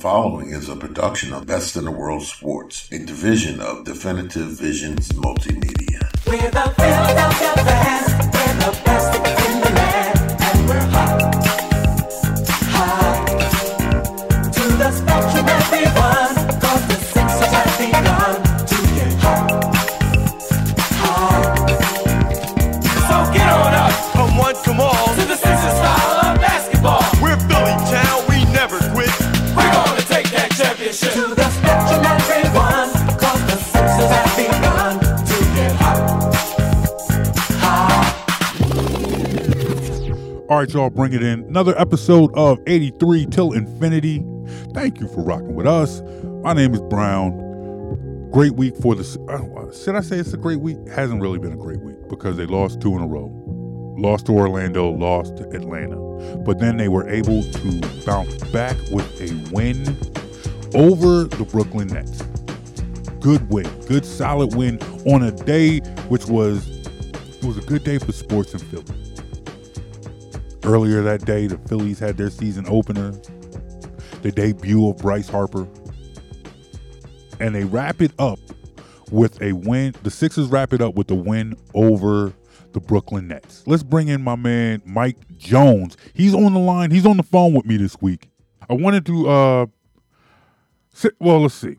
following is a production of Best in the World Sports, a division of Definitive Visions Multimedia. Y'all, bring it in. Another episode of 83 Til Infinity. Thank you for rocking with us. My name is Brown. Great week for the. Should I say it's a great week? Hasn't really been a great week because they lost two in a row. Lost to Orlando, lost to Atlanta. But then they were able to bounce back with a win over the Brooklyn Nets. Good win, good solid win on a day which was it was a good day for sports in Philly. Earlier that day, the Phillies had their season opener, the debut of Bryce Harper, and they wrap it up with a win. The Sixers wrap it up with a win over the Brooklyn Nets. Let's bring in my man Mike Jones. He's on the line. He's on the phone with me this week. I wanted to uh si- well, let's see.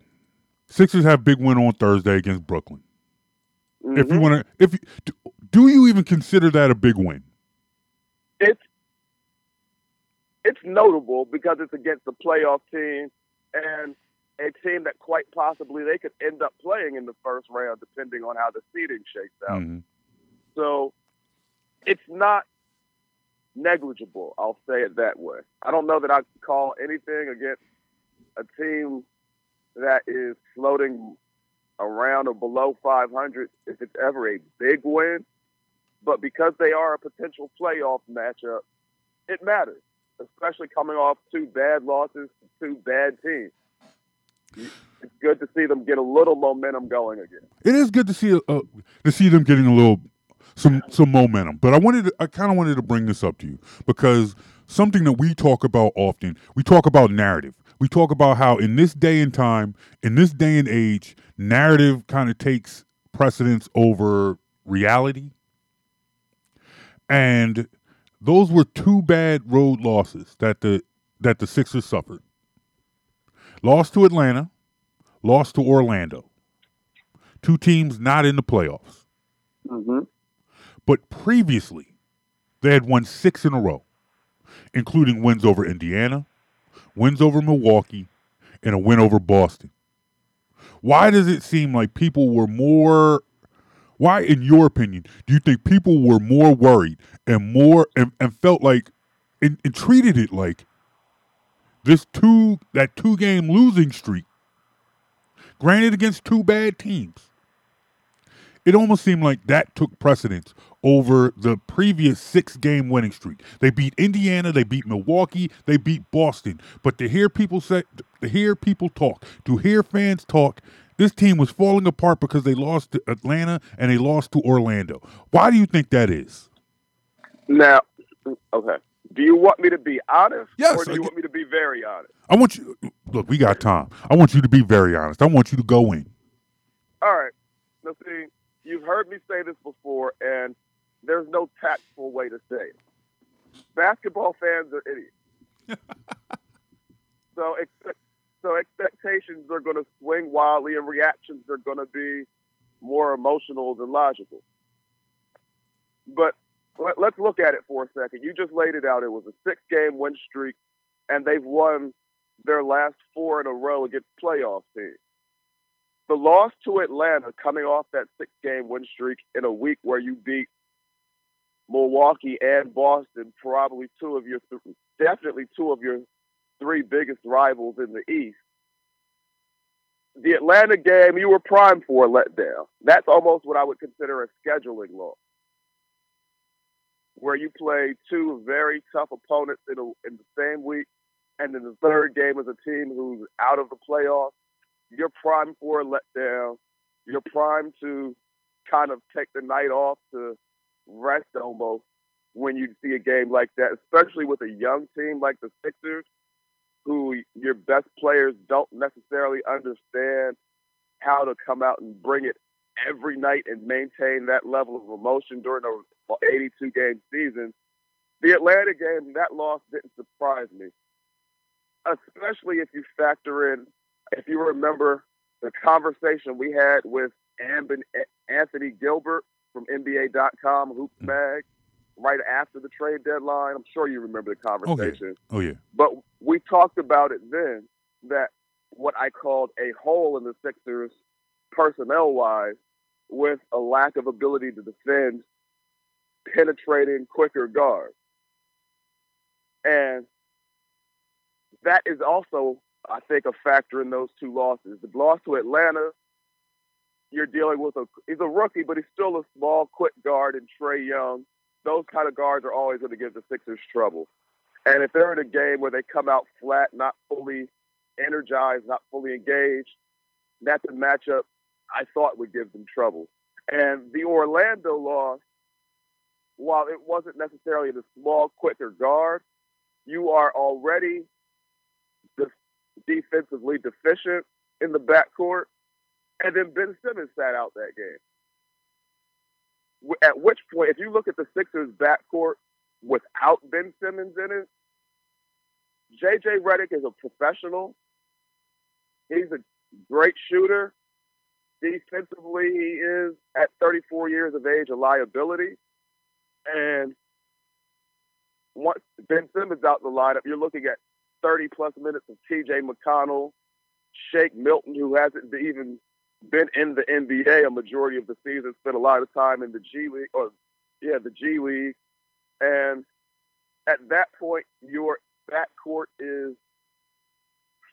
Sixers have big win on Thursday against Brooklyn. If you want to if you, do, do you even consider that a big win? it's it's notable because it's against a playoff team and a team that quite possibly they could end up playing in the first round depending on how the seeding shakes out. Mhm. So it's not negligible, I'll say it that way. I don't know that I could call anything against a team that is floating around or below 500 if it's ever a big win. But because they are a potential playoff matchup, it matters, especially coming off two bad losses to two bad teams. It's good to see them get a little momentum going again. It is good to see uh, to see them getting a little some some momentum. But I wanted to, I kind of wanted to bring this up to you because something that we talk about often, we talk about narrative. We talk about how in this day and time, in this day and age, narrative kind of takes precedence over reality. And those were two bad road losses that the that the Sixers suffered. Lost to Atlanta, lost to Orlando. Two teams not in the playoffs. Mm-hmm. But previously, they had won six in a row, including wins over Indiana, wins over Milwaukee, and a win over Boston. Why does it seem like people were more why in your opinion do you think people were more worried and more and, and felt like and, and treated it like this two that two game losing streak granted against two bad teams it almost seemed like that took precedence over the previous six game winning streak. They beat Indiana, they beat Milwaukee, they beat Boston. But to hear people say, to hear people talk, to hear fans talk, this team was falling apart because they lost to Atlanta and they lost to Orlando. Why do you think that is? Now, okay. Do you want me to be honest, Yes, or do you want me to be very honest? I want you, look, we got time. I want you to be very honest. I want you to go in. All right. Now, see, you've heard me say this before, and there's no tactful way to say it. Basketball fans are idiots. so, expect, so expectations are going to swing wildly, and reactions are going to be more emotional than logical. But let, let's look at it for a second. You just laid it out. It was a six-game win streak, and they've won their last four in a row against playoff teams the loss to Atlanta coming off that six game win streak in a week where you beat Milwaukee and Boston, probably two of your, definitely two of your three biggest rivals in the East. The Atlanta game, you were primed for a letdown. That's almost what I would consider a scheduling loss, where you play two very tough opponents in, a, in the same week, and then the third game is a team who's out of the playoffs you're primed for a letdown. You're primed to kind of take the night off to rest almost when you see a game like that, especially with a young team like the Sixers. Who your best players don't necessarily understand how to come out and bring it every night and maintain that level of emotion during a 82 game season. The Atlanta game, that loss didn't surprise me, especially if you factor in, if you remember the conversation we had with Anthony Gilbert from NBA.com, Hoops mm-hmm. Mag, right after the trade deadline. I'm sure you remember the oh, conversation. Oh yeah. But we talked about it then that what I called a hole in the Sixers personnel wise with a lack of ability to defend penetrating quicker guards. And that is also, I think, a factor in those two losses. The loss to Atlanta, you're dealing with a he's a rookie, but he's still a small, quick guard in Trae Young. Those kind of guards are always going to give the Sixers trouble. And if they're in a game where they come out flat, not fully energized, not fully engaged, that's a matchup I thought would give them trouble. And the Orlando loss, while it wasn't necessarily the small, quicker guard, you are already de- defensively deficient in the backcourt. And then Ben Simmons sat out that game. At which point, if you look at the Sixers backcourt without Ben Simmons in it, JJ Redick is a professional. He's a great shooter. Defensively, he is at 34 years of age a liability. And once Ben Simmons out the lineup, you're looking at 30 plus minutes of TJ McConnell, Shake Milton, who hasn't even been in the NBA a majority of the season, spent a lot of time in the G League, or yeah, the G League. And at that point, your backcourt is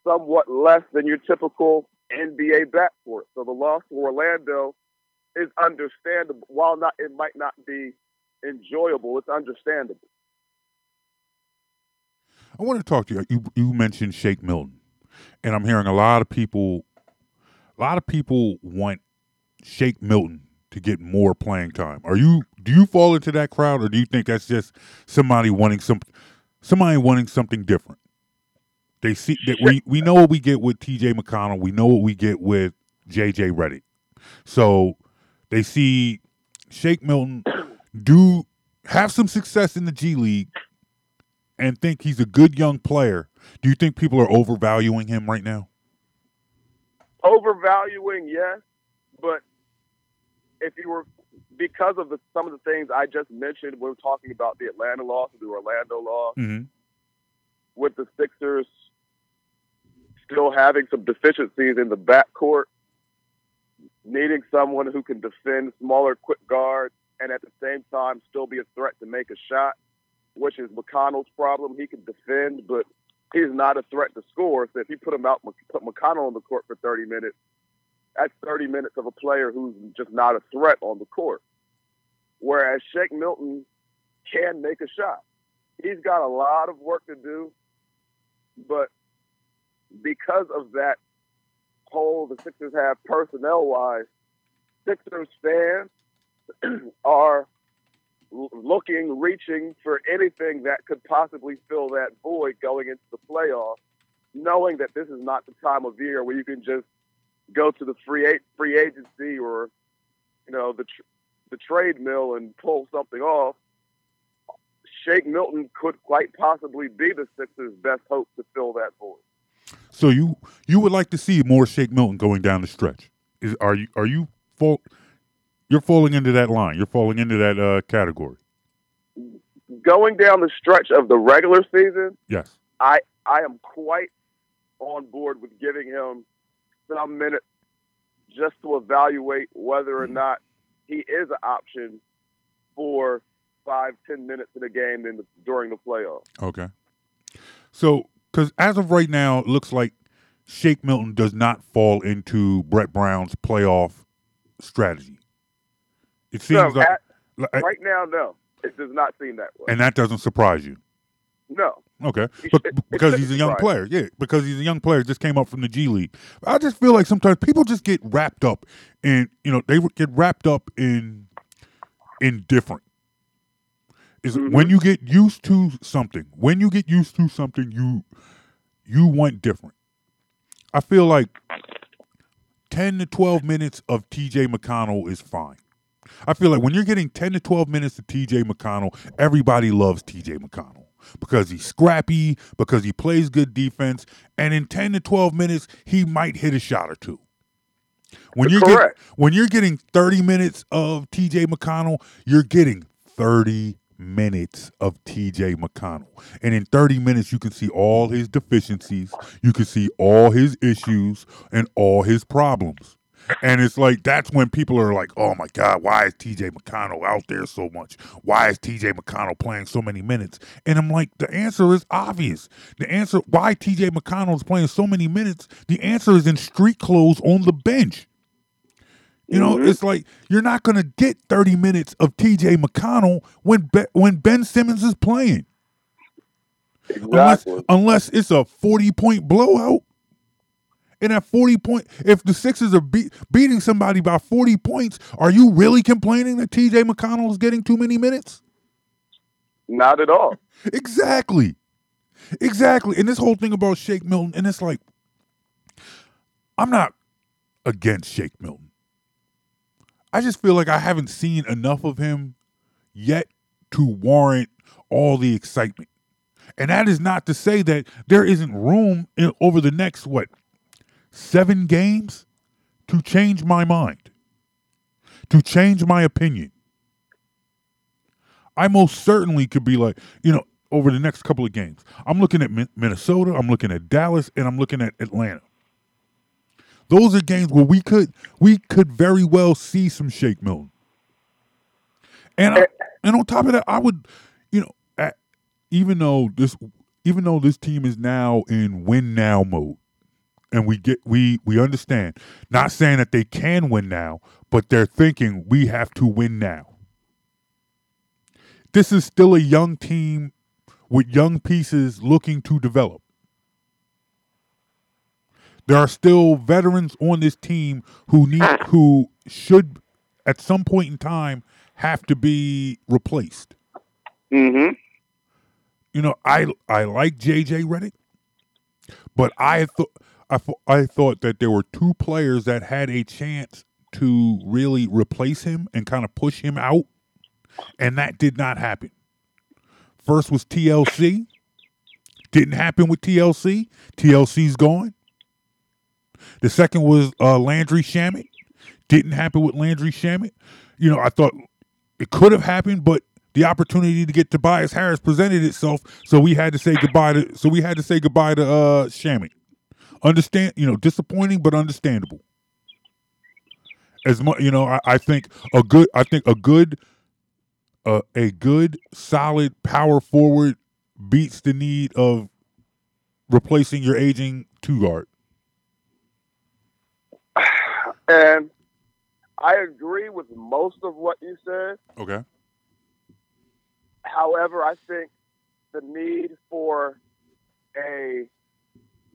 somewhat less than your typical NBA backcourt. So the loss to Orlando is understandable. While not, it might not be enjoyable. It's understandable. I want to talk to you. You you mentioned Shake Milton, and I'm hearing a lot of people, a lot of people want Shake Milton to get more playing time. Are you? Do you fall into that crowd, or do you think that's just somebody wanting some, somebody wanting something different? They see that we we know what we get with T.J. McConnell. We know what we get with J.J. Redick. So they see Shake Milton do have some success in the G League and think he's a good young player. Do you think people are overvaluing him right now? Overvaluing, yes, but if you were because of the, some of the things I just mentioned, when we're talking about the Atlanta loss or the Orlando loss, Mm-hmm. with the Sixers still having some deficiencies in the backcourt, needing someone who can defend smaller, quick guards, and at the same time still be a threat to make a shot, which is McConnell's problem. He can defend, but he's not a threat to score. So if you put him out, put McConnell on the court for 30 minutes, that's 30 minutes of a player who's just not a threat on the court. Whereas Shake Milton can make a shot. He's got a lot of work to do, but because of that hole the Sixers have personnel wise, Sixers fans are looking, reaching for anything that could possibly fill that void going into the playoffs, knowing that this is not the time of year where you can just go to the free free agency or you know the tr- the trade mill and pull something off. Shake Milton could quite possibly be the Sixers' best hope to fill that void. So you you would like to see more Shake Milton going down the stretch? Is are you are you fall? You're falling into that line. You're falling into that uh, category. Going down the stretch of the regular season, Yes. I I am quite on board with giving him some minutes just to evaluate whether or not he is an option for five, ten minutes in a game in the, during the playoffs. Okay. So, because as of right now, it looks like Shake Milton does not fall into Brett Brown's playoff strategy. It seems So, like, at- like- right now, no, it does not seem that way. and that doesn't surprise you. no, Okay, but, because he's a young player, yeah, because he's a young player, just came up from the G League. I just feel like sometimes people just get wrapped up in, you know, they get wrapped up in indifferent. Is Mhm. when you get used to something, when you get used to something, you you want different. I feel like 10 to 12 minutes of TJ McConnell is fine. I feel like when you're getting 10 to 12 minutes of TJ McConnell, everybody loves TJ McConnell because he's scrappy, because he plays good defense, and in 10 to 12 minutes, he might hit a shot or two. When you're when you're getting 30 minutes of TJ McConnell, you're getting 30 minutes of TJ McConnell. And in 30 minutes you can see all his deficiencies, you can see all his issues and all his problems. And it's like that's when people are like, "Oh my God, why is TJ McConnell out there so much? Why is TJ McConnell playing so many minutes?" And I'm like, the answer is obvious. The answer why TJ McConnell is playing so many minutes, the answer is in street clothes on the bench. You know, mm-hmm. it's like you're not going to get 30 minutes of TJ McConnell when Be- when Ben Simmons is playing, unless Exactly. unless it's a 40 point blowout. And at 40 point, if the Sixers are beat, beating somebody by 40 points, are you really complaining that TJ McConnell is getting too many minutes? Not at all. Exactly. Exactly. And this whole thing about Shake Milton, and it's like, I'm not against Shake Milton. I just feel like I haven't seen enough of him yet to warrant all the excitement. And that is not to say that there isn't room in, over the next, what, seven games to change my mind, to change my opinion. I most certainly could be like, you know, over the next couple of games. I'm looking at Minnesota, I'm looking at Dallas, and I'm looking at Atlanta. Those are games where we could we could very well see some Shake Milton. And I, and on top of that, I would, you know, even though this even though this team is now in win now mode, and we get we we understand, not saying that they can win now, but they're thinking we have to win now this is still a young team with young pieces looking to develop. There are still veterans on this team who need who should at some point in time have to be replaced. Mm-hmm. You know, I I like JJ Redick, but I thought I, I thought that there were two players that had a chance to really replace him and kind of push him out, and that did not happen. First was TLC. Didn't happen with TLC. TLC's gone. The second was uh, Landry Shamet. Didn't happen with Landry Shamet. You know, I thought it could have happened, but the opportunity to get Tobias Harris presented itself, so we had to say goodbye to. So we had to say goodbye to uh, Shamet. Understand, you know, disappointing but understandable. As much, you know, I, I think a good, I think a good, uh, a good solid power forward beats the need of replacing your aging two guard. And I agree with most of what you said. Okay. However, I think the need for a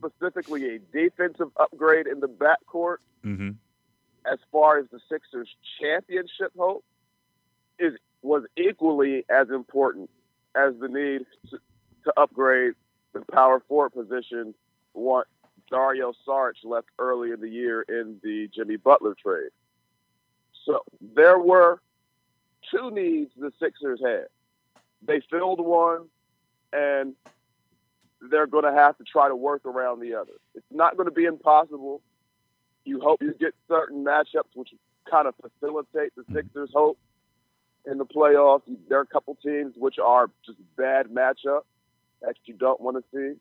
specifically a defensive upgrade in the backcourt Mm-hmm. as far as the Sixers championship hope is was equally as important as the need to, to upgrade the power forward position once Dario Saric left early in the year in the Jimmy Butler trade. So there were two needs the Sixers had. They filled one and they're going to have to try to work around the other. It's not going to be impossible. You hope you get certain matchups which kind of facilitate the mm-hmm. Sixers' hope in the playoffs. There are a couple teams which are just bad matchups that you don't want to see.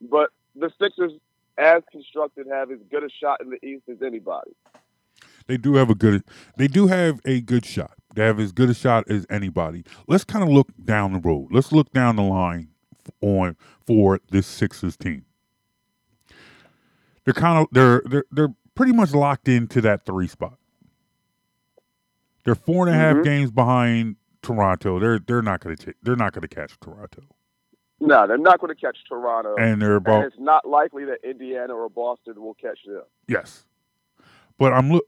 But the Sixers, as constructed, have as good a shot in the East as anybody. They do have a good. They do have a good shot. They have as good a shot as anybody. Let's kind of look down the road. Let's look down the line on for this Sixers team. They're kind of they're they're they're pretty much locked into that three spot. They're four and a half Mhm. games behind Toronto. They're they're not going to they're not going to catch Toronto, No, they're not going to catch Toronto. and they're and about it's not likely that Indiana or Boston will catch them. Yes. But I'm look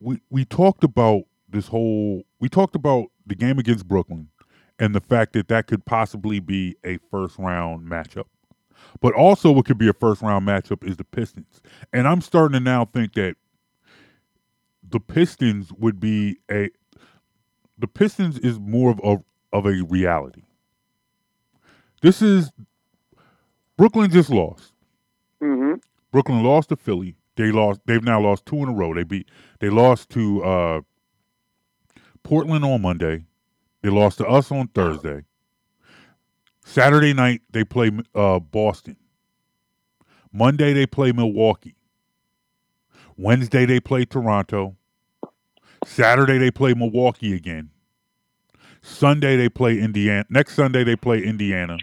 we we talked about this whole we talked about the game against Brooklyn and the fact that that could possibly be a first round matchup. But also, what could be a first round matchup is the Pistons, and I'm starting to now think that the Pistons would be a the Pistons is more of a of a reality. This is Brooklyn just lost. hmm Brooklyn lost to Philly. They lost. They've now lost two in a row. They beat. They lost to uh, Portland on Monday. They lost to us on Thursday. Saturday night they play uh, Boston. Monday they play Milwaukee. Wednesday they play Toronto. Saturday they play Milwaukee again. Sunday they play Indiana. Next Sunday they play Indiana.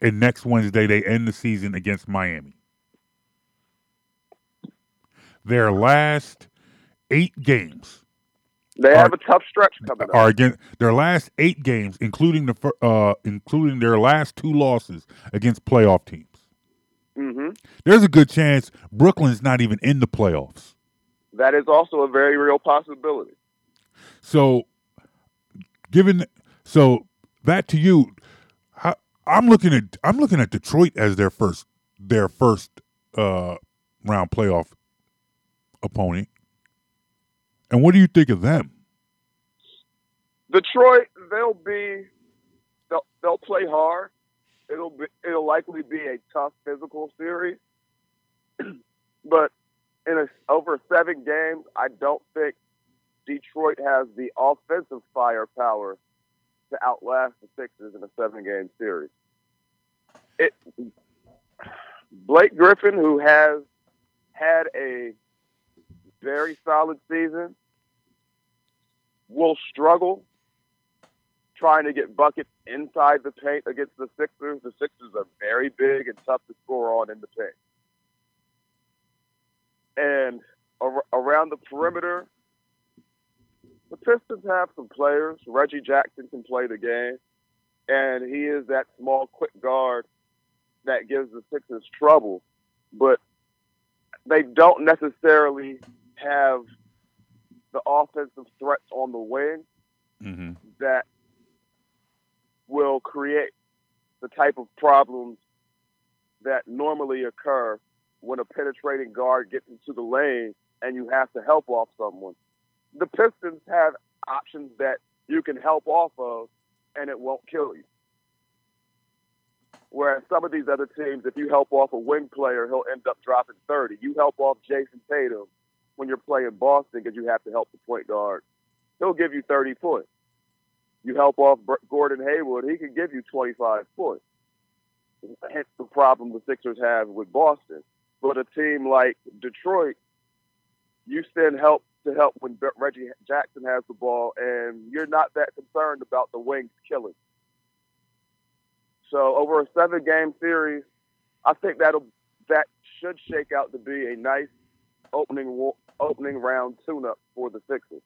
And next Wednesday they end the season against Miami. Their last eight games They have a tough stretch coming up. are against their last eight games, including the uh, including their last two losses against playoff teams. Mm-hmm. There's a good chance Brooklyn's not even in the playoffs. That is also a very real possibility. So, given so that to you, how, I'm looking at I'm looking at Detroit as their first their first uh, round playoff opponent. And what do you think of them? Detroit, they'll be, they'll, they'll play hard. It'll be, it'll likely be a tough physical series, but in a, over seven games, I don't think Detroit has the offensive firepower to outlast the Sixers in a seven-game series. It, Blake Griffin, who has had a very solid season, will struggle trying to get buckets inside the paint against the Sixers. The Sixers are very big and tough to score on in the paint. And ar- around the perimeter, the Pistons have some players. Reggie Jackson can play the game, and he is that small, quick guard that gives the Sixers trouble. But they don't necessarily have the offensive threats on the wing Mm-hmm. that will create the type of problems that normally occur when a penetrating guard gets into the lane and you have to help off someone. The Pistons have options that you can help off of and it won't kill you. Whereas some of these other teams, if you help off a wing player, he'll end up dropping 30. You help off Jayson Tatum when you're playing Boston because you have to help the point guard. He'll give you 30 points. You help off Gordon Hayward, he can give you 25 points. Hence the problem the Sixers have with Boston. But a team like Detroit, you send help to help when Reggie Jackson has the ball, and you're not that concerned about the wings killing. So over a seven-game series, I think that'll that should shake out to be a nice opening opening round tune-up for the Sixers.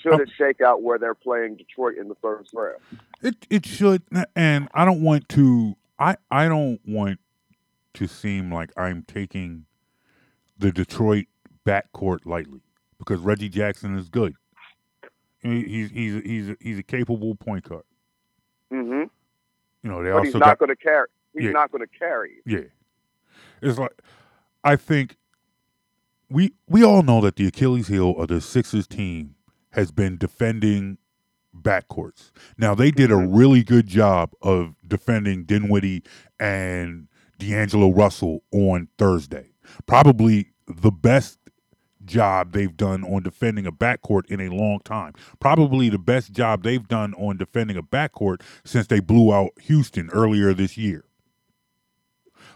Should it shake out where they're playing Detroit in the first round? It it should, and I don't want to. I I don't want to seem like I'm taking the Detroit backcourt lightly because Reggie Jackson is good. He- He's he's he's a, he's a capable point guard. Mm-hmm. You know they But he's also not got going to carry. He's Yeah. not going to carry. yeah. It's like I think we we all know that the Achilles heel of the Sixers team has been defending backcourts. Now they did a mm-hmm. really good job of defending Dinwiddie and D'Angelo Russell on Thursday. Probably the best job they've done on defending a backcourt in a long time. Probably the best job they've done on defending a backcourt since they blew out Houston earlier this year.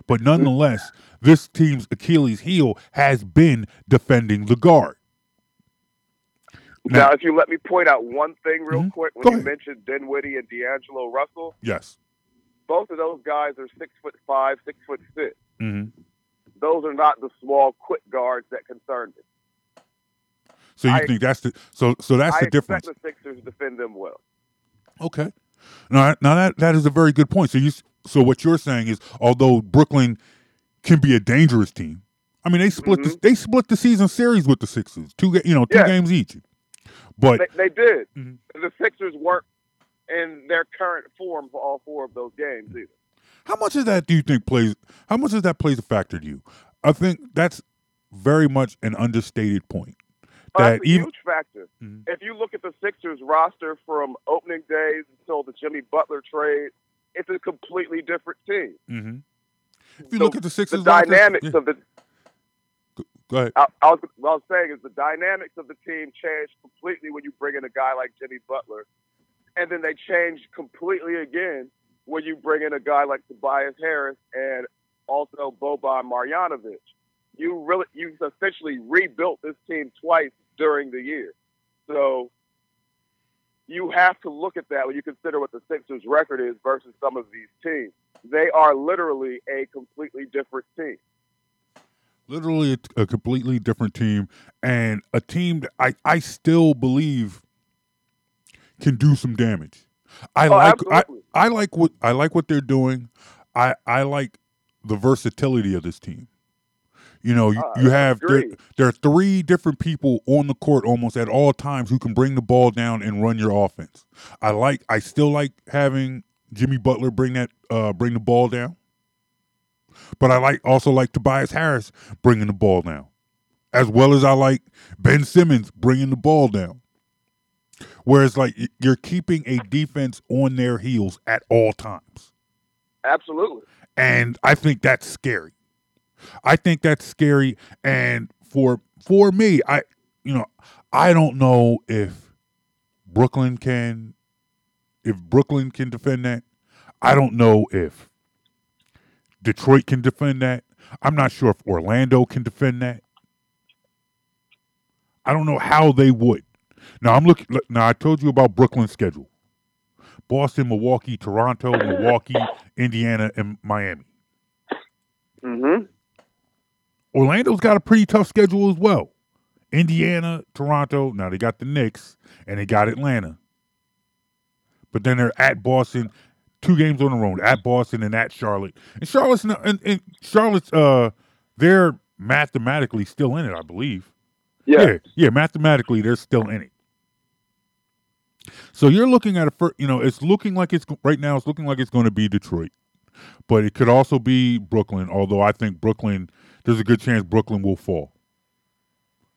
But nonetheless, this team's Achilles heel has been defending the guard. Now, Now- if you let me point out one thing real Mhm. quick, when Go you ahead. mentioned Dinwiddie and D'Angelo Russell, Yes. both of those guys are six foot five, six foot six. hmm Those are not the small, quick guards that concern me. So you I- think that's the so so that's I the expect difference? the Sixers defend them well. Okay. Now, now that that is a very good point. So you so what you're saying is, although Brooklyn can be a dangerous team, I mean they split the, they split the season series with the Sixers, two you know two Yeah. games each. But They, they did. Mhm. The Sixers weren't in their current form for all four of those games either. How much of that do you think plays? How much of that plays a factor to you? I think that's very much an understated point. That That's a even huge factor. Mhm. If you look at the Sixers roster from opening days until the Jimmy Butler trade, it's a completely different team. Mhm. if you So look at the The Sixers, roster- dynamics yeah, of the go ahead. I, I was, what I was saying is the dynamics of the team change completely when you bring in a guy like Jimmy Butler, and then they change completely again when you bring in a guy like Tobias Harris and also Boban Marjanovic. You really, you essentially rebuilt this team twice during the year, so you have to look at that when you consider what the Sixers' record is versus some of these teams. They are literally a completely different team. literally a, a completely different team and a team that I, I still believe can do some damage. I Oh, like I. I like what I like what they're doing. I I like the versatility of this team. You know, you, Uh, you have there, there are three different people on the court almost at all times who can bring the ball down and run your offense. I like I still like having Jimmy Butler bring that uh bring the ball down. But I like also like Tobias Harris bringing the ball down. As well as I like Ben Simmons bringing the ball down. Whereas like you're keeping a defense on their heels at all times. Absolutely. And I think that's scary. I think that's scary and for for me, I you know, I don't know if Brooklyn can if Brooklyn can defend that. I don't know if Detroit can defend that. I'm not sure if Orlando can defend that. I don't know how they would. Now I'm looking. Now I told you about Brooklyn's schedule: Boston, Milwaukee, Toronto, Milwaukee, Indiana, and Miami. Mm-hmm. Orlando's got a pretty tough schedule as well. Indiana, Toronto. Now they got the Knicks and they got Atlanta. But then they're at Boston, two games on the road, at Boston and at Charlotte. And Charlotte's not, and, and Charlotte's uh they're mathematically still in it, I believe. Yeah. yeah, yeah, mathematically they're still in it. So you're looking at a first, you know, it's looking like it's right now. It's looking like it's going to be Detroit, but it could also be Brooklyn. Although I think Brooklyn, there's a good chance Brooklyn will fall.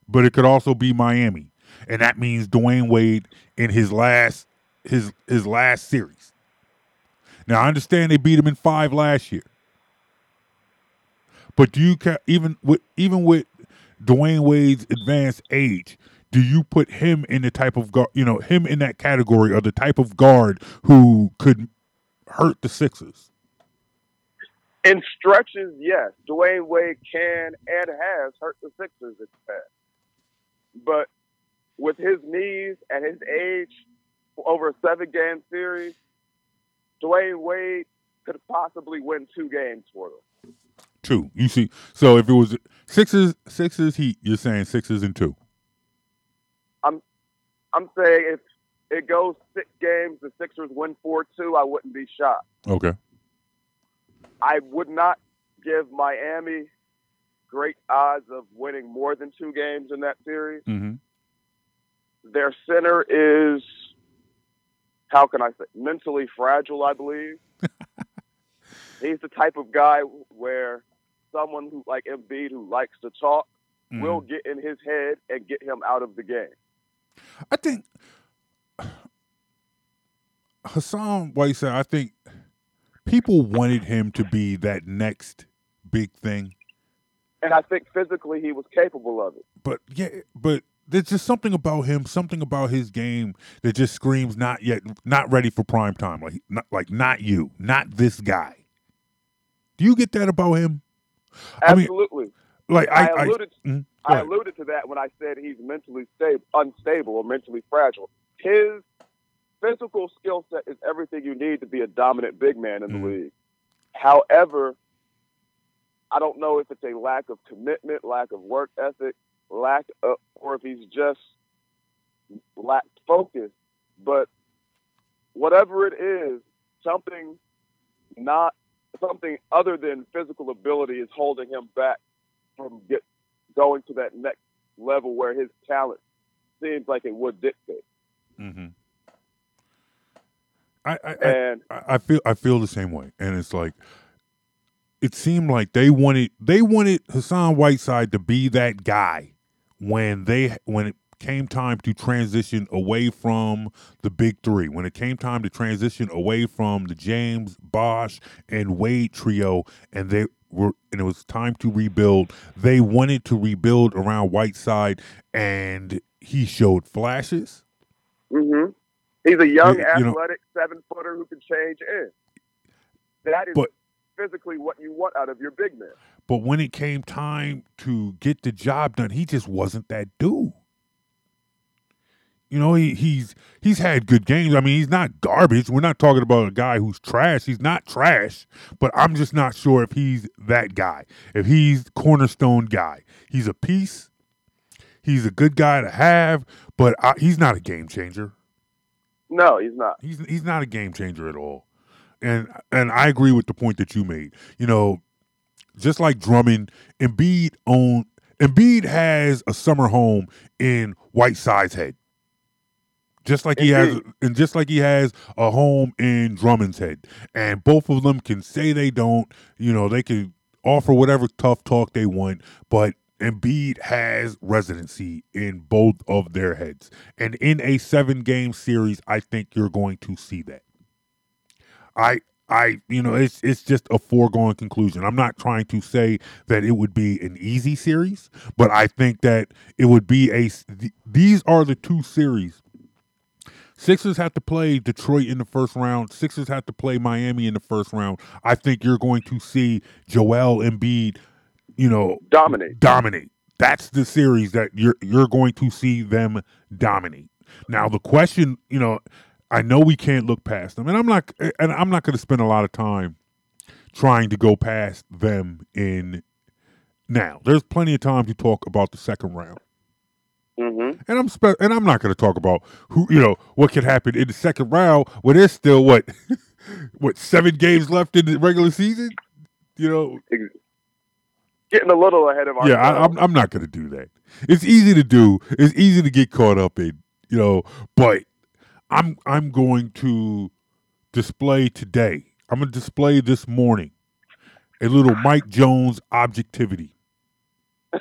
But it could also be Miami, and that means Dwyane Wade in his last his his last series. Now I understand they beat him in five last year, but do you even with even with Dwyane Wade's advanced age, do you put him in the type of guard, you know, him in that category of the type of guard who could hurt the Sixers? In stretches, yes, Dwyane Wade can and has hurt the Sixers in the past. But with his knees and his age over a seven game series, Dwyane Wade could possibly win two games for them. Two. You see, so if it was Sixers, Sixers, he you're saying Sixers and two. I'm saying if it goes six games, the Sixers win 4 2, I wouldn't be shocked. Okay. I would not give Miami great odds of winning more than two games in that series. Mm-hmm. Their center is, how can I say, mentally fragile, I believe. He's the type of guy where someone who, like Embiid, who likes to talk, will get in his head and get him out of the game. I think Hassan Whiteside, I think people wanted him to be that next big thing. And I think physically he was capable of it. But yeah, but there's just something about him, something about his game that just screams not yet not ready for prime time. Like not like not you, not this guy. Do you get that about him? I mean, Absolutely. Like I, I, I, alluded mm, I alluded to that when I said he's mentally stable, unstable or mentally fragile. His physical skill set is everything you need to be a dominant big man in the Mhm. league. However, I don't know if it's a lack of commitment, lack of work ethic, lack of, or if he's just lacked focus. But whatever it is, something not something other than physical ability is holding him back from get going to that next level where his talent seems like it would dictate. hmm I I, I And I I feel I feel the same way, and it's like it seemed like they wanted they wanted Hassan Whiteside to be that guy when they when it came time to transition away from the big three, when it came time to transition away from the James Bosh and Wade trio, and they were and it was time to rebuild. They wanted to rebuild around Whiteside, and he showed flashes. hmm he's a young, You- you athletic seven footer who can change in. That is But- physically what you want out of your big man. But when it came time to get the job done, he just wasn't that dude. You know, he, he's he's had good games. I mean, he's not garbage. We're not talking about a guy who's trash. He's not trash, but I'm just not sure if he's that guy. If he's cornerstone guy, he's a piece. He's a good guy to have, but I, he's not a game changer. No, he's not. He's he's not a game changer at all. And and I agree with the point that you made. You know, just like Drummond, Embiid own Embiid has a summer home in Whiteside's head. Just like he has and just like he has a home in Drummond's head. And both of them can say they don't, you know, they can offer whatever tough talk they want, but Embiid has residency in both of their heads. And in a seven game series, I think you're going to see that. I I you know it's it's just a foregone conclusion. I'm not trying to say that it would be an easy series, but I think that it would be a th- these are the two series Sixers have to play Detroit in the first round. Sixers have to play Miami in the first round. I think you're going to see Joel Embiid, you know, Dominate. dominate. That's the series that you're you're going to see them dominate. Now the question, you know, I know we can't look past them, and I'm not, and I'm not going to spend a lot of time trying to go past them in now. There's plenty of time to talk about the second round. hmm And I'm spe- and I'm not going to talk about who you know what could happen in the second round when there's still what what seven games left in the regular season. You know, Getting a little ahead of our. yeah, I, I'm I'm not going to do that. It's easy to do. It's easy to get caught up in. You know, but I'm I'm going to display today. I'm going to display this morning a little Mike Jones objectivity.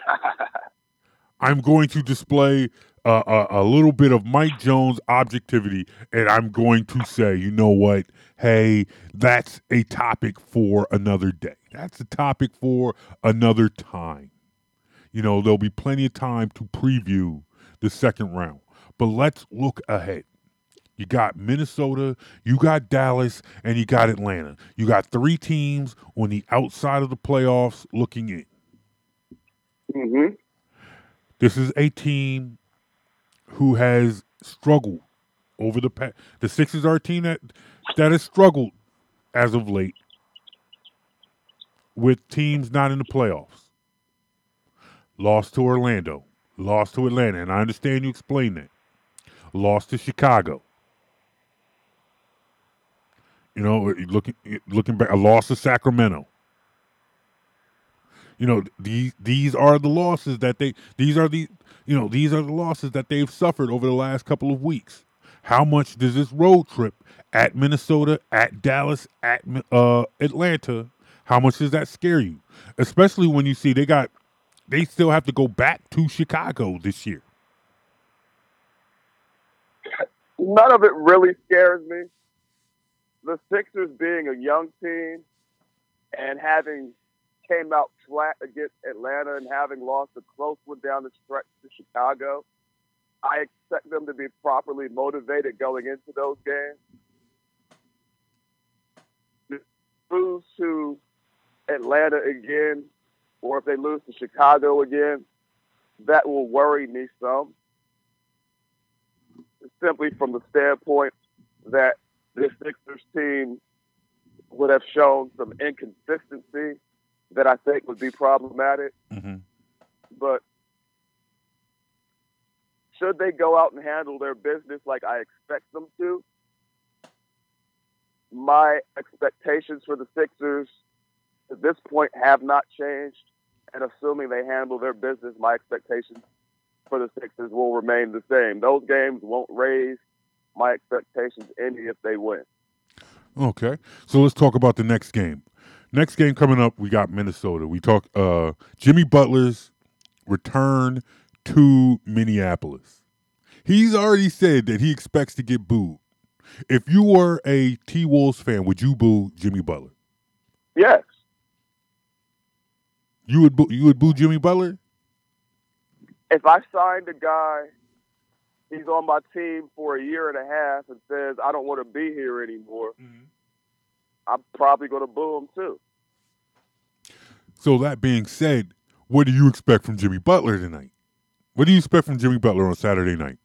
I'm going to display a, a, a little bit of Mike Jones objectivity, and I'm going to say, you know what? Hey, that's a topic for another day. That's a topic for another time. You know, there'll be plenty of time to preview the second round. But let's look ahead. You got Minnesota, you got Dallas, and you got Atlanta. You got three teams on the outside of the playoffs looking in. Mm-hmm. This is a team who has struggled over the past. The Sixers are a team that that has struggled as of late with teams not in the playoffs. Lost to Orlando, lost to Atlanta, and I understand you explained that. Lost to Chicago. You know, looking looking back, a loss to Sacramento you know these these are the losses that they these are the you know these are the losses that they've suffered over the last couple of weeks. How much does this road trip at minnesota at dallas at uh atlanta how much does that scare you? Especially when you see they got they still have to go back to chicago this year. None of it really scares me. The Sixers being a young team and having came out flat against Atlanta and having lost a close one down the stretch to Chicago, I expect them to be properly motivated going into those games. Lose to Atlanta again, or if they lose to Chicago again, that will worry me some. Simply from the standpoint that this Sixers team would have shown some inconsistency that I think would be problematic. mm-hmm. But should they go out and handle their business like I expect them to, my expectations for the Sixers at this point have not changed. And assuming they handle their business, my expectations for the Sixers will remain the same. Those games won't raise my expectations any if they win. Okay. So let's talk about the next game. Next game coming up, we got Minnesota. We talk uh Jimmy Butler's return to Minneapolis. He's already said that he expects to get booed. If you were a T Wolves fan, would you boo Jimmy Butler? Yes. You would boo, you would boo Jimmy Butler? If I signed a guy, he's on my team for a year and a half and says, I don't want to be here anymore, I'm probably going to boo him too. So that being said, what do you expect from Jimmy Butler tonight? What do you expect from Jimmy Butler on Saturday night?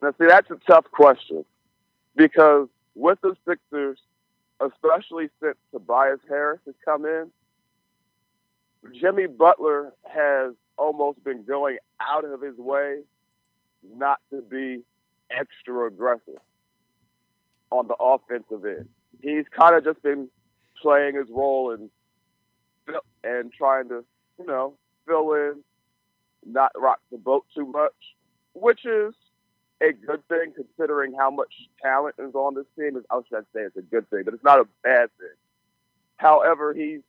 Now, see, that's a tough question because with the Sixers, especially since Tobias Harris has come in, Jimmy Butler has almost been going out of his way not to be extra aggressive on the offensive end. He's kind of just been playing his role and and trying to, you know, fill in, not rock the boat too much, which is a good thing considering how much talent is on this team. I should say it's a good thing, but it's not a bad thing. However, he's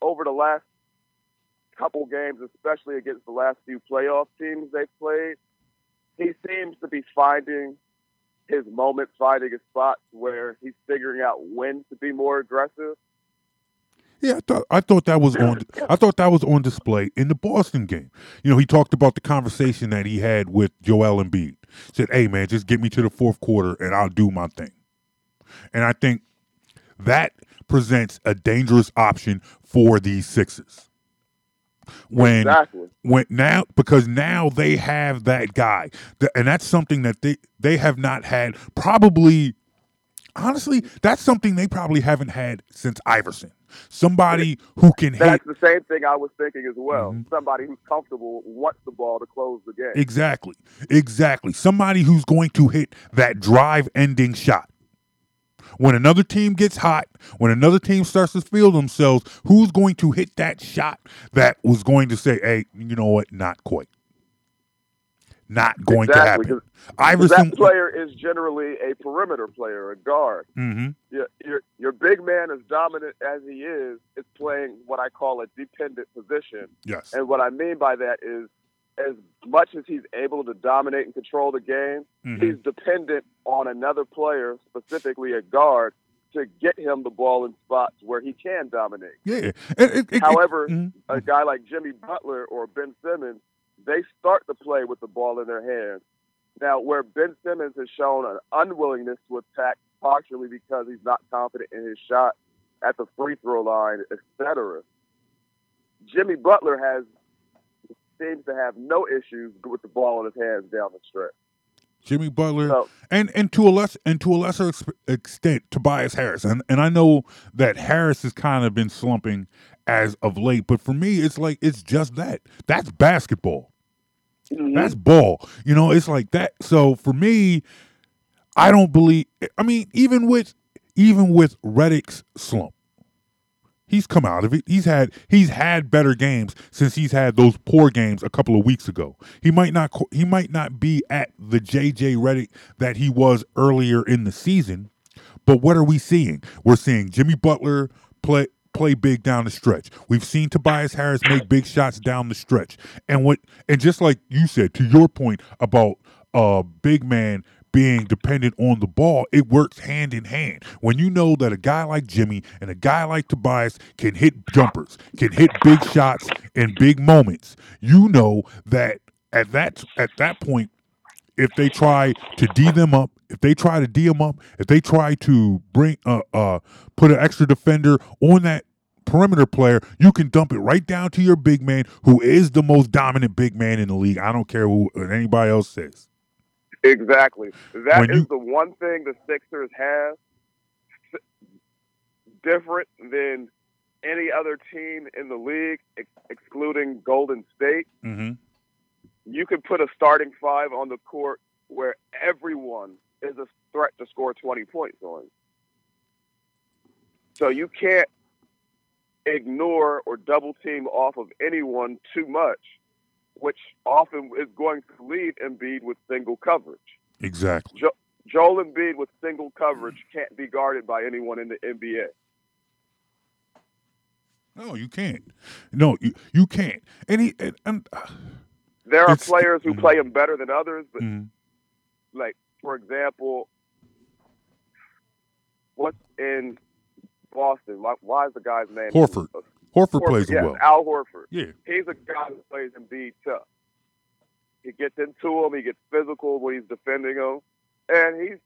over the last couple games, especially against the last few playoff teams they've played, he seems to be finding his moments, finding his spots where he's figuring out when to be more aggressive. Yeah, I thought I thought that was on I thought that was on display in the Boston game. You know, he talked about the conversation that he had with Joel Embiid. Said, "Hey man, just get me to the fourth quarter and I'll do my thing." And I think that presents a dangerous option for these Sixers. When Exactly. when now because now they have that guy, and that's something that they they have not had probably. Honestly, that's something they probably haven't had since Iverson. Somebody who can hit That's the same thing I was thinking as well. Mhm. Somebody who's comfortable wants the ball to close the game. Exactly. Exactly. Somebody who's going to hit that drive ending shot. When another team gets hot, when another team starts to feel themselves, who's going to hit that shot that was going to say, hey, you know what? Not quite. Not going Exactly, to happen. Iverson. that player is generally a perimeter player, a guard. hmm Your, your your big man, as dominant as he is, is playing what I call a dependent position. Yes. And what I mean by that is, as much as he's able to dominate and control the game, Mhm. he's dependent on another player, specifically a guard, to get him the ball in spots where he can dominate. Yeah. It- it- it- However, Mhm. a guy like Jimmy Butler or Ben Simmons, they start the play with the ball in their hands. Now, where Ben Simmons has shown an unwillingness to attack, partially because he's not confident in his shot at the free throw line, etc. Jimmy Butler has seems to have no issues with the ball in his hands down the stretch. Jimmy Butler, So- and and to a less and to a lesser ex- extent, Tobias Harris, and and I know that Harris has kind of been slumping as of late, but for me, it's like it's just that. That's basketball. Mm-hmm. That's ball. You know, it's like that. So for me, I don't believe. I mean, even with even with Redick's slump, he's come out of it. He's had he's had better games since he's had those poor games a couple of weeks ago. He might not he might not be at the JJ Redick that he was earlier in the season, but what are we seeing? We're seeing Jimmy Butler play play big down the stretch. We've seen Tobias Harris make big shots down the stretch. And what and just like you said to your point about uh big man being dependent on the ball, it works hand in hand. When you know that a guy like Jimmy and a guy like Tobias can hit jumpers, can hit big shots in big moments, you know that at that at that point if they try to D them up, if they try to D them up, if they try to bring uh uh put an extra defender on that perimeter player, you can dump it right down to your big man, who is the most dominant big man in the league. I don't care who what anybody else says. Exactly. That When is you- the one thing the Sixers have different than any other team in the league, ex- excluding Golden State. Mm-hmm. You can put a starting five on the court where everyone is a threat to score 20 points on. So you can't ignore or double team off of anyone too much, which often is going to leave Embiid with single coverage. Exactly. Jo- Joel Embiid with single coverage can't be guarded by anyone in the NBA. No, you can't. No, you, you can't. And he and, and uh, There are players who Mhm. play him better than others, but mm, like for example, what's in Boston? Why, why is the guy's name Horford. Horford plays yes, well. Al Horford. Yeah. He's a guy who plays Embiid tough. He gets into him. He gets physical when he's defending him, and he's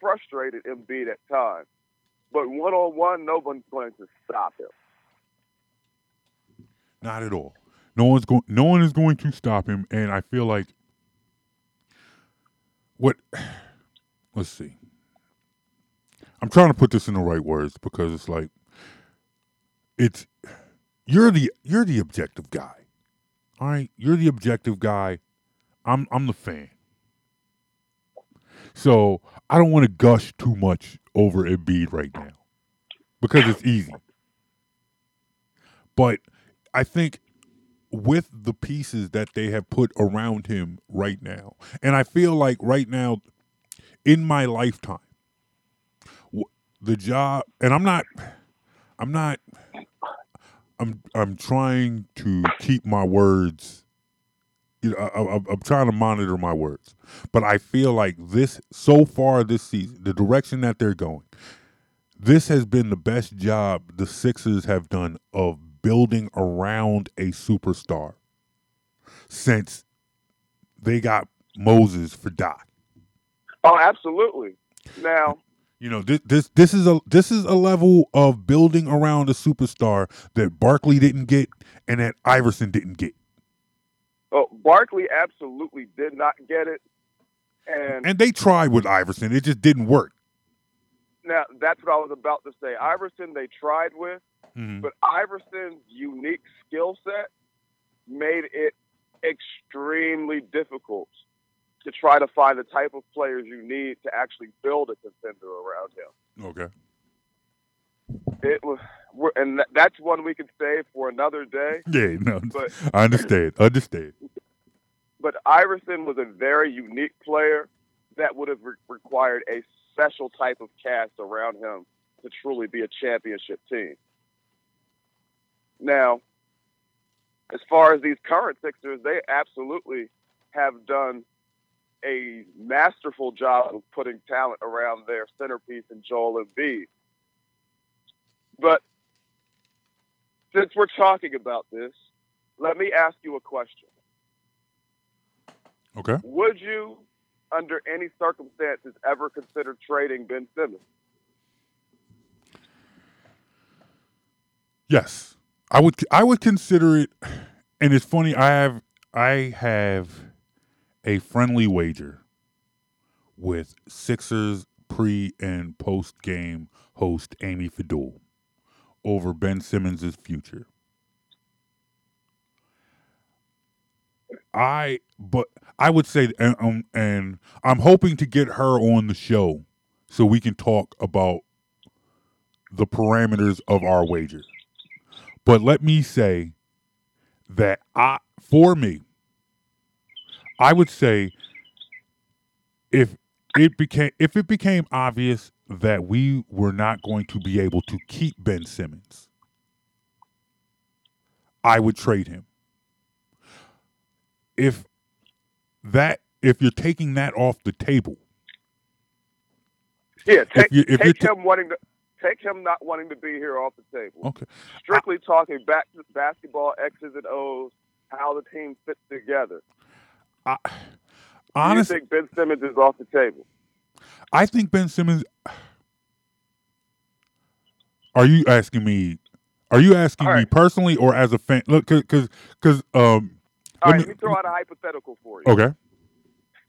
frustrated Embiid at times. But one on one, no one's going to stop him. Not at all. No one's going. No one is going to stop him, and I feel like what. Let's see. I'm trying to put this in the right words because it's like it's you're the you're the objective guy. All right, you're the objective guy. I'm I'm the fan. So I don't want to gush too much over Embiid right now because it's easy. But I think with the pieces that they have put around him right now, and I feel like right now in my lifetime, the job, and I'm not, I'm not, I'm I'm trying to keep my words. You know, I, I, I'm trying to monitor my words, but I feel like this so far this season, the direction that they're going, this has been the best job the Sixers have done of building around a superstar since they got Moses for Doc. Oh, absolutely. Now, You know, this this this is a this is a level of building around a superstar that Barkley didn't get and that Iverson didn't get. oh, Barkley absolutely did not get it, and And they tried with Iverson, it just didn't work. now that's what I was about to say. Iverson, they tried with. Mhm. But Iverson's unique skill set made it extremely difficult to try to find the type of players you need to actually build a contender around him. Okay. It was, and that- that's one we could save for another day. Yeah, no, But I understand. Understand. but Iverson was a very unique player that would have re- required a special type of cast around him to truly be a championship team. Now, as far as these current Sixers, they absolutely have done a masterful job of putting talent around their centerpiece in Joel Embiid. But since we're talking about this, let me ask you a question. Okay. Would you, under any circumstances, ever consider trading Ben Simmons? Yes, I would. I would consider it, and it's funny. I have. I have a friendly wager with Sixers pre and post game host Amy Fadool over Ben Simmons' future. I but I would say and, um, and I'm hoping to get her on the show so we can talk about the parameters of our wager. But let me say that I for me I would say if it became if it became obvious that we were not going to be able to keep Ben Simmons, I would trade him. If that if you're taking that off the table, Yeah, take, you- if take you're him wanting to take him not wanting to be here off the table. okay. Strictly talking back to basketball X's and O's, how the team fits together. I, honestly, you think Ben Simmons is off the table? I think Ben Simmons. Are you asking me? Are you asking All me personally or as a fan? Look, because because um. All let right, me- let me throw out a hypothetical for you. Okay.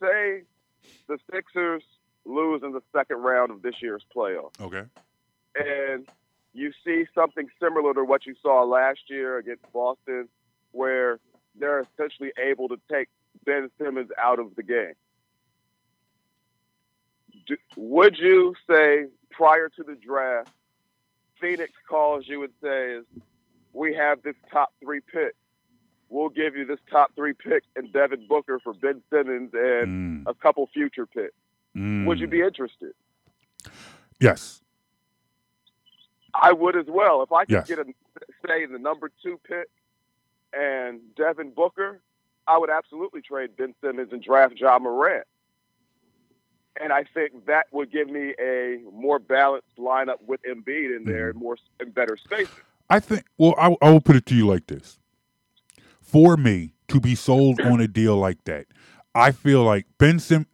Say the Sixers lose in the second round of this year's playoff, Okay. and you see something similar to what you saw last year against Boston, where they're essentially able to take Ben Simmons out of the game. Do, would you say prior to the draft, Phoenix calls you and says, "We have this top three pick. We'll give you this top three pick and Devin Booker for Ben Simmons and Mm. a couple future picks." Would you Mm. be interested? Yes. I would as well. If I could Yes. get a say in the number two pick and Devin Booker, I would absolutely trade Ben Simmons and draft John Morant. And I think that would give me a more balanced lineup with Embiid in there, more and better spacing. I think. Well, I, I will put it to you like this: for me to be sold on a deal like that, I feel like Ben Sim,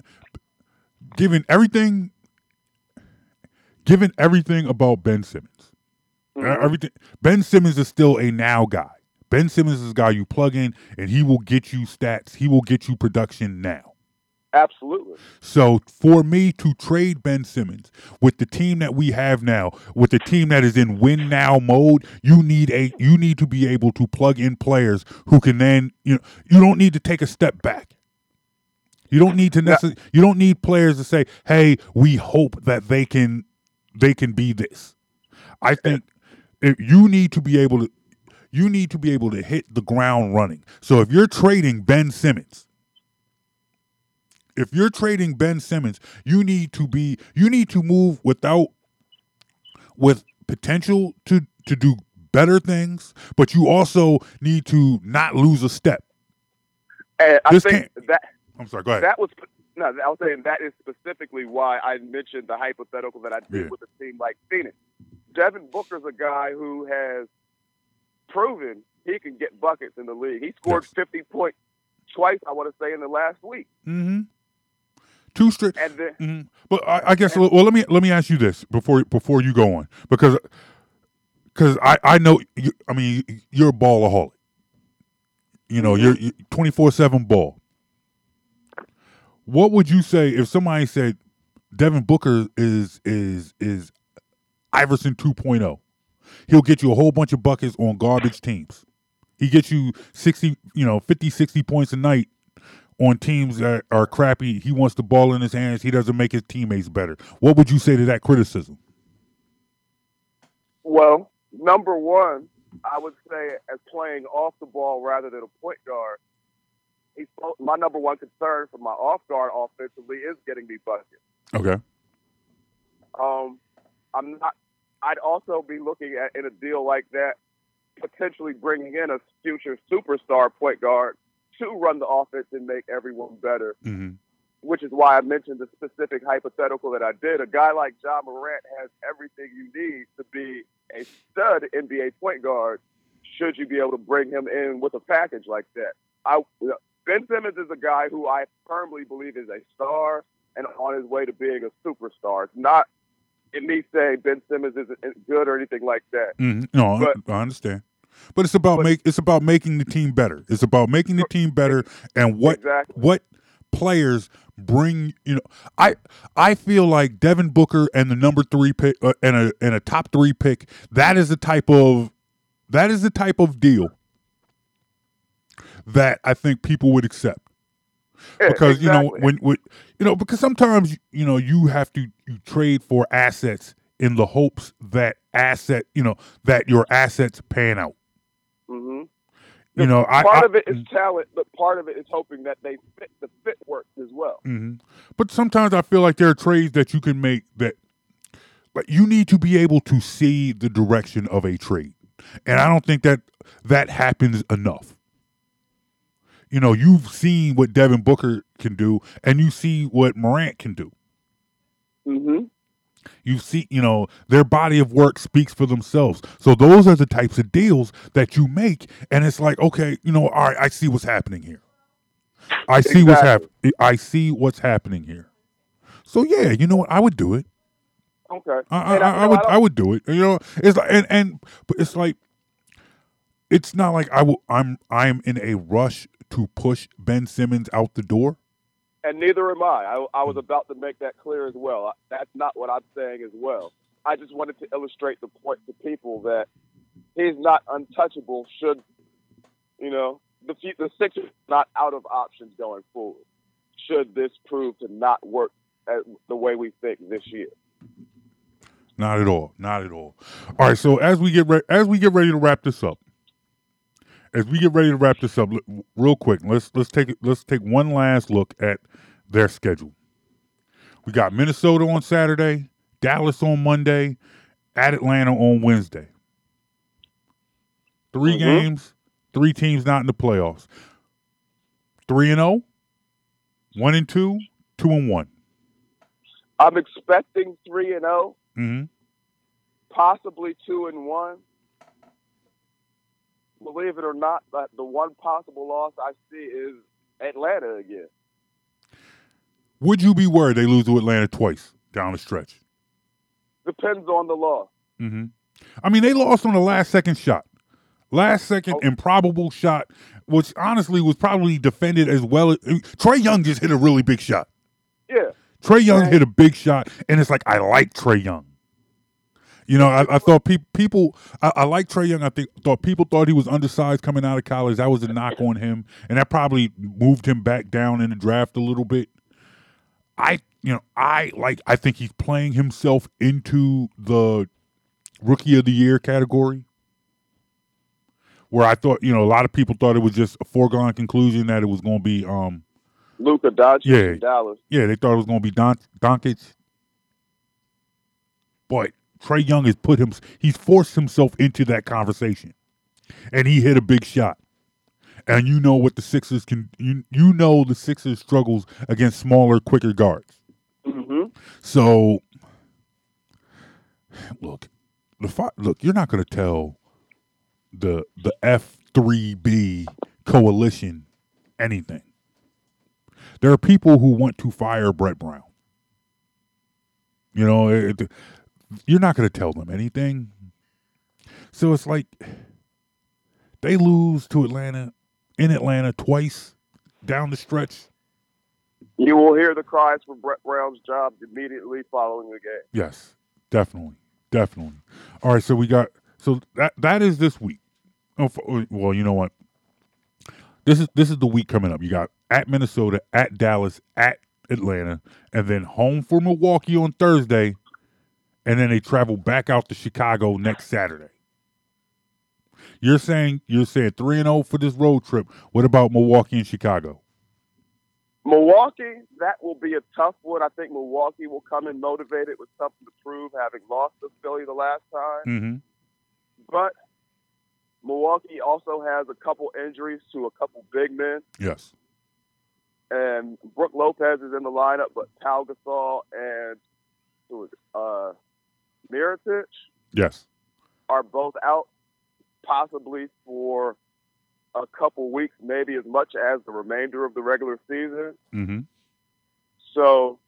given everything, given everything about Ben Simmons, Mhm. everything. Ben Simmons is still a now guy. Ben Simmons is a guy you plug in, and he will get you stats. He will get you production now. Absolutely. So for me to trade Ben Simmons with the team that we have now, with the team that is in win now mode, you need a you need to be able to plug in players who can then you know you don't need to take a step back. You don't need to necessarily you don't need players to say, "Hey, we hope that they can they can be this." I think if you need to be able to you need to be able to hit the ground running. So if you're trading Ben Simmons, if you're trading Ben Simmons, you need to be you need to move without with potential to to do better things, but you also need to not lose a step. And I This think that I'm sorry, go ahead. that was no. I was saying that is specifically why I mentioned the hypothetical that I did Yeah. with a team like Phoenix. Devin Booker's a guy who has proven he can get buckets in the league. He scored Yes. 50 points twice, I want to say, in the last week. mm-hmm. Two straight And then, hmm But I, I guess well, let me let me ask you this before before you go on because because I I know you, I mean you're a ballaholic. You know you're twenty four seven ball. What would you say if somebody said Devin Booker is is is Iverson 2.0? He'll get you a whole bunch of buckets on garbage teams. He gets you 60, you know, 50, 60 points a night on teams that are crappy. He wants the ball in his hands. He doesn't make his teammates better. What would you say to that criticism? well, number one, I would say as playing off the ball rather than a point guard, he's my number one concern for my off guard offensively is getting me buckets. Okay. Um, I'm not. I'd also be looking at in a deal like that, potentially bringing in a future superstar point guard to run the offense and make everyone better. hmm Which is why I mentioned the specific hypothetical that I did. A guy like John Morant has everything you need to be a stud NBA point guard. Should you be able to bring him in with a package like that? I Ben Simmons is a guy who I firmly believe is a star and on his way to being a superstar. It's not in me saying Ben Simmons isn't good or anything like that. hmm No, But- I understand. But it's about But- make it's about making the team better. It's about making the team better and what Exactly. what players bring. You know, I I feel like Devin Booker and the number three pick uh, and a and a top three pick. That is the type of that is the type of deal that I think people would accept. Yeah, because you know when, when you know because sometimes you know you have to you trade for assets in the hopes that asset you know that your assets pan out. hmm You know, part I- of it is talent, but part of it is hoping that they fit the fit works as well. Mhm. But sometimes I feel like there are trades that you can make that, like you need to be able to see the direction of a trade, and I don't think that that happens enough. You know, you've seen what Devin Booker can do, and you see what Morant can do. hmm You see, you know, their body of work speaks for themselves. So those are the types of deals that you make, and it's like, okay, you know, all right, I see what's happening here. I see what's happening. I see what's happening here. So yeah, you know what? I would do it. Okay. I, I, And I, would. I would do it. You know, it's like, and and but it's like, it's not like I will. I'm I'm in a rush to push Ben Simmons out the door. and neither am I. I. I was hmm. about to make that clear as well. That's not what I'm saying as well. I just wanted to illustrate the point to people that he's not untouchable. Should you know the the Sixers not out of options going forward? Should this prove to not work as the way we think this year? Not at all. Not at all. All right. So as we get re- as we get ready to wrap this up, as we get ready to wrap this up, real quick, let's let's take let's take one last look at their schedule. We got Minnesota on Saturday, Dallas on Monday, at Atlanta on Wednesday. 3 Mhm. games, three teams not in the playoffs. 3 and 0, 1 and 2, 2 and 1. I'm expecting three and zero, Mhm. possibly two and one. Believe it or not, but the one possible loss I see is Atlanta again. Would you be worried they lose to Atlanta twice down the stretch? Depends on the loss. hmm I mean, they lost on the last second shot. Last second Oh. improbable shot, which honestly was probably defended as well. as Trae Young just hit a really big shot. Yeah, Trae Young Right. hit a big shot, and it's like I like Trae Young. You know, I, I thought pe- people, I, I like Trae Young. I think thought people thought he was undersized coming out of college. That was a knock on him, and that probably moved him back down in the draft a little bit. I, you know, I like. I think he's playing himself into the rookie of the year category. Where I thought, you know, a lot of people thought it was just a foregone conclusion that it was going to be um, Luka Doncic Yeah. Dallas. yeah, they thought it was going to be Don Doncic, but Trae Young has put him. He's forced himself into that conversation, and he hit a big shot. And you know what the Sixers can. You you know the Sixers struggles against smaller, quicker guards. hmm So, look, the fi- look. You're not going to tell the the F three B coalition anything. There are people who want to fire Brett Brown. You know, it, you're not going to tell them anything. So it's like they lose to Atlanta in Atlanta twice down the stretch. You will hear the cries for Brett Brown's job immediately following the game. Yes, definitely, definitely. All right, so we got so that that is this week. Oh, oh, well, you know what? This is this is the week coming up. You got at Minnesota, at Dallas, at Atlanta, and then home for Milwaukee on Thursday, and then they travel back out to Chicago next Saturday. You're saying you're saying three and zero for this road trip. What about Milwaukee and Chicago? Milwaukee, that will be a tough one. I think Milwaukee will come in motivated with something to prove, having lost to Philly the last time. Mm-hmm. But Milwaukee also has a couple injuries to a couple big men, Yes. and Brook Lopez is in the lineup, but Pau Gasol and who is it? Uh, Mirotic Yes. are both out, possibly for a couple weeks, maybe as much as the remainder of the regular season. Mm-hmm. So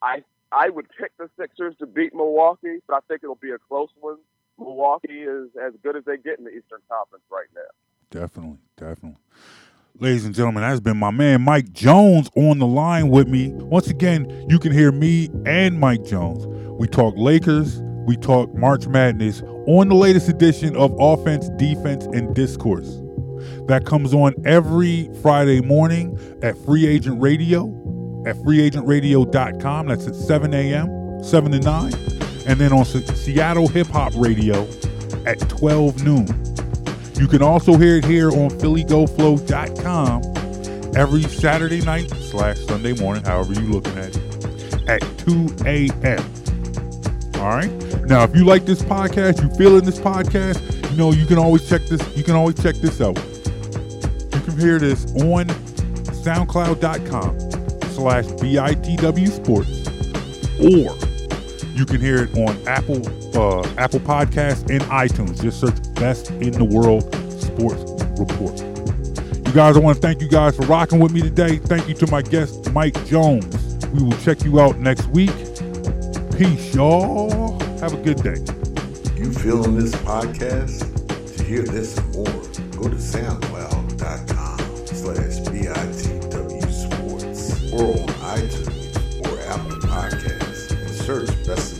I I would pick the Sixers to beat Milwaukee, but I think it'll be a close one. Milwaukee is as good as they get in the Eastern Conference right now. Definitely, definitely. Ladies and gentlemen, that's been my man Mike Jones on the line with me. Once again, you can hear me and Mike Jones. We talk Lakers, we talk March Madness on the latest edition of Offense, Defense, and Discourse. That comes on every Friday morning at Free Agent Radio at freeagentradio.com. That's at 7 a.m., 7 to 9. And then on Seattle Hip Hop Radio at 12 noon. You can also hear it here on PhillyGoFlow.com every Saturday night slash Sunday morning, however you're looking at it, at 2 a.m. All right. Now, if you like this podcast, you feeling this podcast, you know you can always check this. You can always check this out. You can hear this on SoundCloud.com slash BITW Sports, or you can hear it on Apple uh, Apple Podcasts and iTunes. Just search "Best in the World Sports Report." You guys, I want to thank you guys for rocking with me today. Thank you to my guest Mike Jones. We will check you out next week. Peace, y'all. Have a good day. You feeling this podcast? To hear this and more, go to soundcloud.com slash BITW Sports or on iTunes or Apple Podcasts and search Best